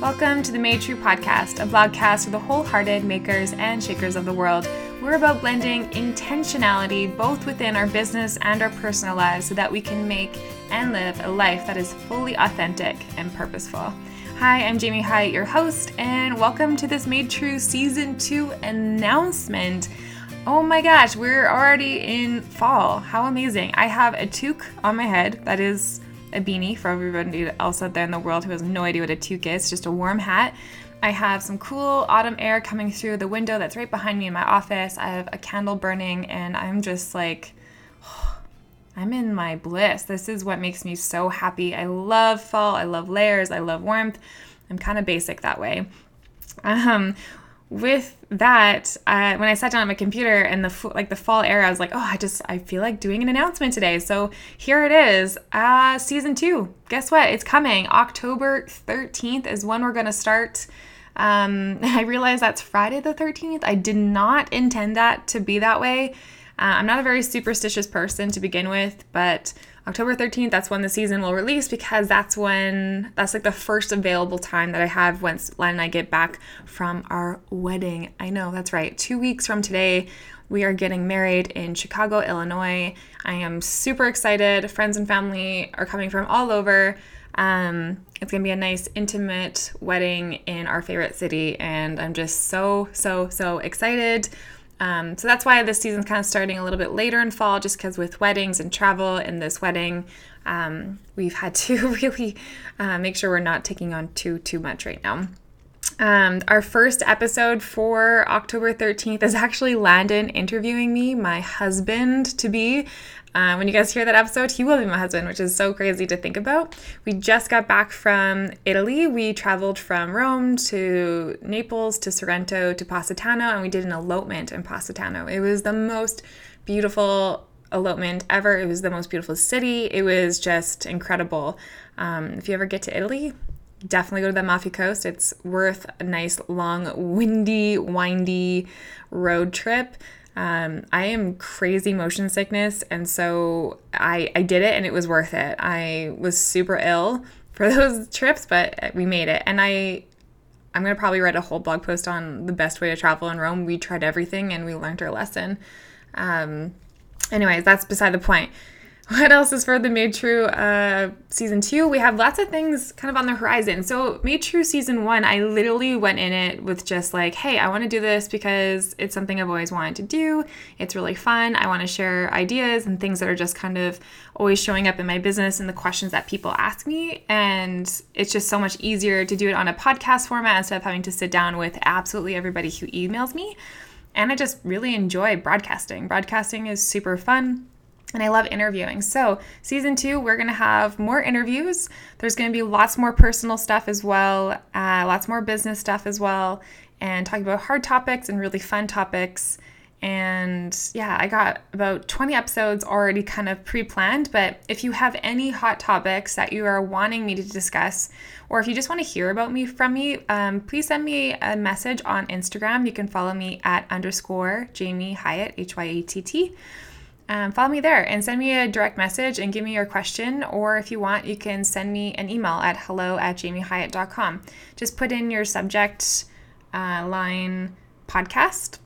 Welcome to the Made True podcast, a blogcast for the wholehearted makers and shakers of the world. We're about blending intentionality both within our business and our personal lives so that we can make and live a life that is fully authentic and purposeful. Hi, I'm Jamie Hyatt, your host, and welcome to this Made True Season 2 announcement. Oh my gosh, we're already in fall. How amazing! I have a toque on my head that is a beanie for everybody else out there in the world who has no idea what a toque is, just a warm hat. I have some cool autumn air coming through the window that's right behind me in my office. I have a candle burning, and I'm just like, I'm in my bliss. This is what makes me so happy. I love fall. I love layers. I love warmth. I'm kind of basic that way. Um, with that, uh, when I sat down at my computer and the like the fall era, I was like, oh, I just I feel like doing an announcement today. So here it is, uh, season two. Guess what? It's coming. October 13th is when we're gonna start. Um, I realize that's Friday the 13th. I did not intend that to be that way. Uh, I'm not a very superstitious person to begin with, but October 13th, that's when the season will release because that's when, that's like the first available time that I have once Len and I get back from our wedding. I know, that's right. Two weeks from today, we are getting married in Chicago, Illinois. I am super excited. Friends and family are coming from all over. Um, it's gonna be a nice, intimate wedding in our favorite city, and I'm just so, so, so excited. Um, so that's why this season's kind of starting a little bit later in fall, just because with weddings and travel and this wedding, um, we've had to really uh, make sure we're not taking on too too much right now. Um, our first episode for October 13th is actually Landon interviewing me, my husband to be. Uh, when you guys hear that episode, he will be my husband, which is so crazy to think about. We just got back from Italy. We traveled from Rome to Naples to Sorrento to Positano, and we did an elopement in Positano. It was the most beautiful elopement ever. It was the most beautiful city. It was just incredible. Um, if you ever get to Italy, definitely go to the Amalfi Coast. It's worth a nice, long, windy, windy road trip. Um, I am crazy motion sickness, and so I I did it, and it was worth it. I was super ill for those trips, but we made it, and I. I'm gonna probably write a whole blog post on the best way to travel in Rome. We tried everything and we learned our lesson. Um, anyways, that's beside the point what else is for the Made True uh, season two? We have lots of things kind of on the horizon. So, Made True season one, I literally went in it with just like, hey, I want to do this because it's something I've always wanted to do. It's really fun. I want to share ideas and things that are just kind of always showing up in my business and the questions that people ask me. And it's just so much easier to do it on a podcast format instead of having to sit down with absolutely everybody who emails me. And I just really enjoy broadcasting. Broadcasting is super fun and I love interviewing. So, season two, we're going to have more interviews. There's going to be lots more personal stuff as well, uh, lots more business stuff as well, and talking about hard topics and really fun topics. And yeah, I got about 20 episodes already kind of pre planned. But if you have any hot topics that you are wanting me to discuss, or if you just want to hear about me from me, um, please send me a message on Instagram. You can follow me at underscore Jamie Hyatt, H Y A T T um, follow me there and send me a direct message and give me your question. Or if you want, you can send me an email at hello at jamiehyatt.com. Just put in your subject uh, line podcast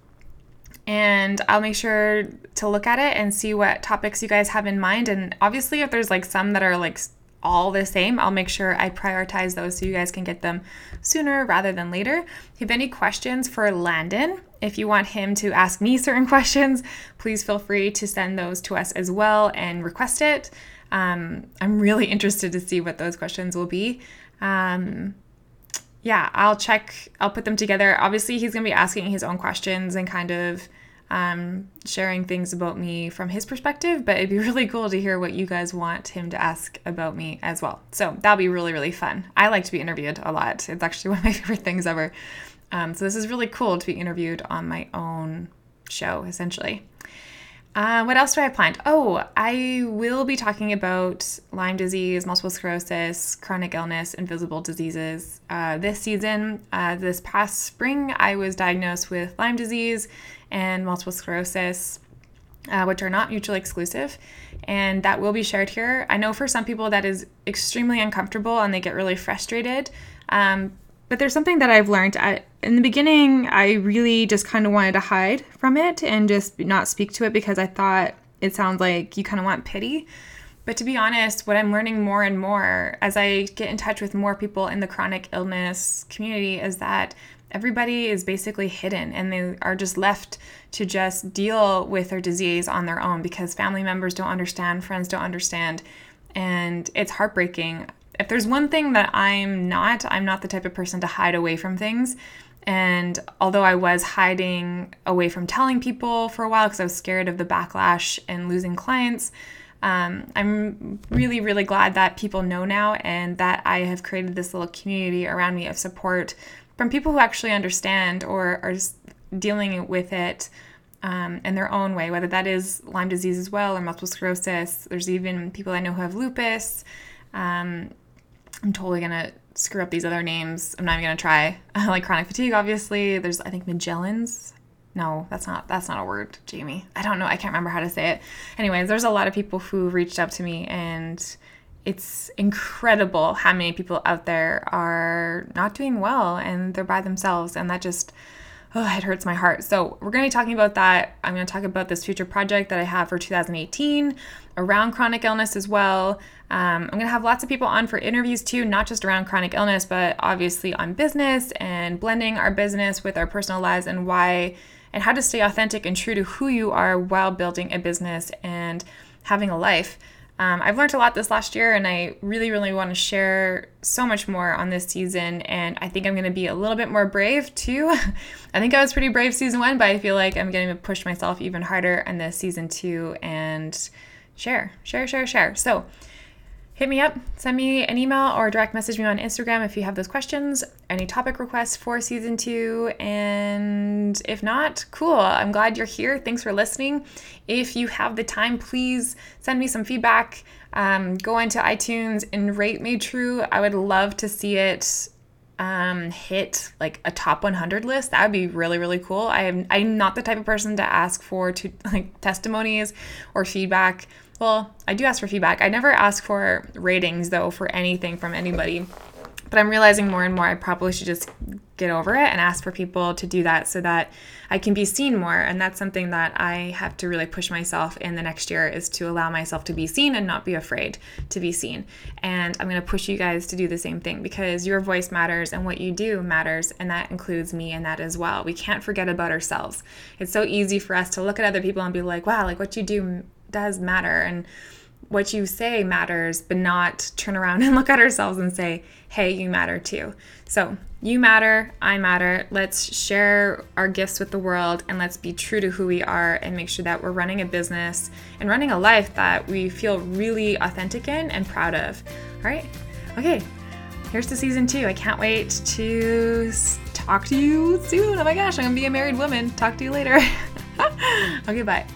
and I'll make sure to look at it and see what topics you guys have in mind. And obviously, if there's like some that are like all the same, I'll make sure I prioritize those so you guys can get them sooner rather than later. If you have any questions for Landon, if you want him to ask me certain questions, please feel free to send those to us as well and request it. Um, I'm really interested to see what those questions will be. Um, yeah, I'll check, I'll put them together. Obviously, he's going to be asking his own questions and kind of um, sharing things about me from his perspective, but it'd be really cool to hear what you guys want him to ask about me as well. So that'll be really, really fun. I like to be interviewed a lot. It's actually one of my favorite things ever. Um, so this is really cool to be interviewed on my own show, essentially. Uh, what else do I have planned? Oh, I will be talking about Lyme disease, multiple sclerosis, chronic illness, invisible diseases uh, this season. Uh, this past spring, I was diagnosed with Lyme disease and multiple sclerosis, uh, which are not mutually exclusive. And that will be shared here. I know for some people that is extremely uncomfortable and they get really frustrated. Um, but there's something that I've learned. In the beginning, I really just kind of wanted to hide from it and just not speak to it because I thought it sounds like you kind of want pity. But to be honest, what I'm learning more and more as I get in touch with more people in the chronic illness community is that everybody is basically hidden and they are just left to just deal with their disease on their own because family members don't understand, friends don't understand, and it's heartbreaking. If there's one thing that I'm not, I'm not the type of person to hide away from things. And although I was hiding away from telling people for a while because I was scared of the backlash and losing clients, um, I'm really, really glad that people know now and that I have created this little community around me of support from people who actually understand or are dealing with it um, in their own way, whether that is Lyme disease as well or multiple sclerosis. There's even people I know who have lupus. Um, I'm totally gonna screw up these other names. I'm not even gonna try. like chronic fatigue, obviously. There's I think Magellan's no, that's not that's not a word, Jamie. I don't know. I can't remember how to say it. Anyways, there's a lot of people who reached out to me and it's incredible how many people out there are not doing well and they're by themselves and that just oh, it hurts my heart. So, we're going to be talking about that. I'm going to talk about this future project that I have for 2018 around chronic illness as well. Um, I'm going to have lots of people on for interviews too, not just around chronic illness, but obviously on business and blending our business with our personal lives and why and how to stay authentic and true to who you are while building a business and having a life. Um, I've learned a lot this last year, and I really, really want to share so much more on this season. And I think I'm going to be a little bit more brave too. I think I was pretty brave season one, but I feel like I'm going to push myself even harder in this season two and share, share, share, share. So, hit me up, send me an email or direct message me on Instagram if you have those questions, any topic requests for season two. And if not, cool. I'm glad you're here. Thanks for listening. If you have the time, please send me some feedback. Um, go into iTunes and rate me True. I would love to see it um, hit like a top 100 list. That would be really really cool. I am I'm not the type of person to ask for to like testimonies or feedback well, I do ask for feedback. I never ask for ratings though for anything from anybody. But I'm realizing more and more I probably should just get over it and ask for people to do that so that I can be seen more. And that's something that I have to really push myself in the next year is to allow myself to be seen and not be afraid to be seen. And I'm going to push you guys to do the same thing because your voice matters and what you do matters. And that includes me in that as well. We can't forget about ourselves. It's so easy for us to look at other people and be like, wow, like what you do does matter and what you say matters, but not turn around and look at ourselves and say, hey, you matter too. So, you matter, I matter. Let's share our gifts with the world and let's be true to who we are and make sure that we're running a business and running a life that we feel really authentic in and proud of. All right. Okay. Here's to season two. I can't wait to talk to you soon. Oh my gosh, I'm to be a married woman. Talk to you later. okay, bye.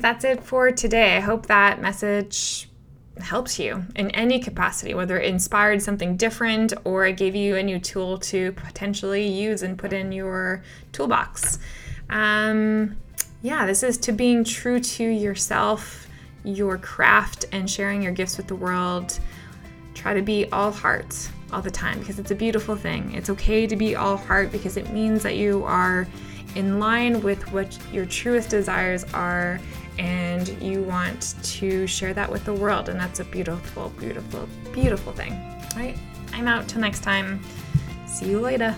That's it for today. I hope that message helps you in any capacity, whether it inspired something different or it gave you a new tool to potentially use and put in your toolbox. Um, yeah, this is to being true to yourself, your craft, and sharing your gifts with the world. Try to be all heart all the time because it's a beautiful thing. It's okay to be all heart because it means that you are in line with what your truest desires are and you want to share that with the world. And that's a beautiful, beautiful, beautiful thing. All right, I'm out till next time. See you later.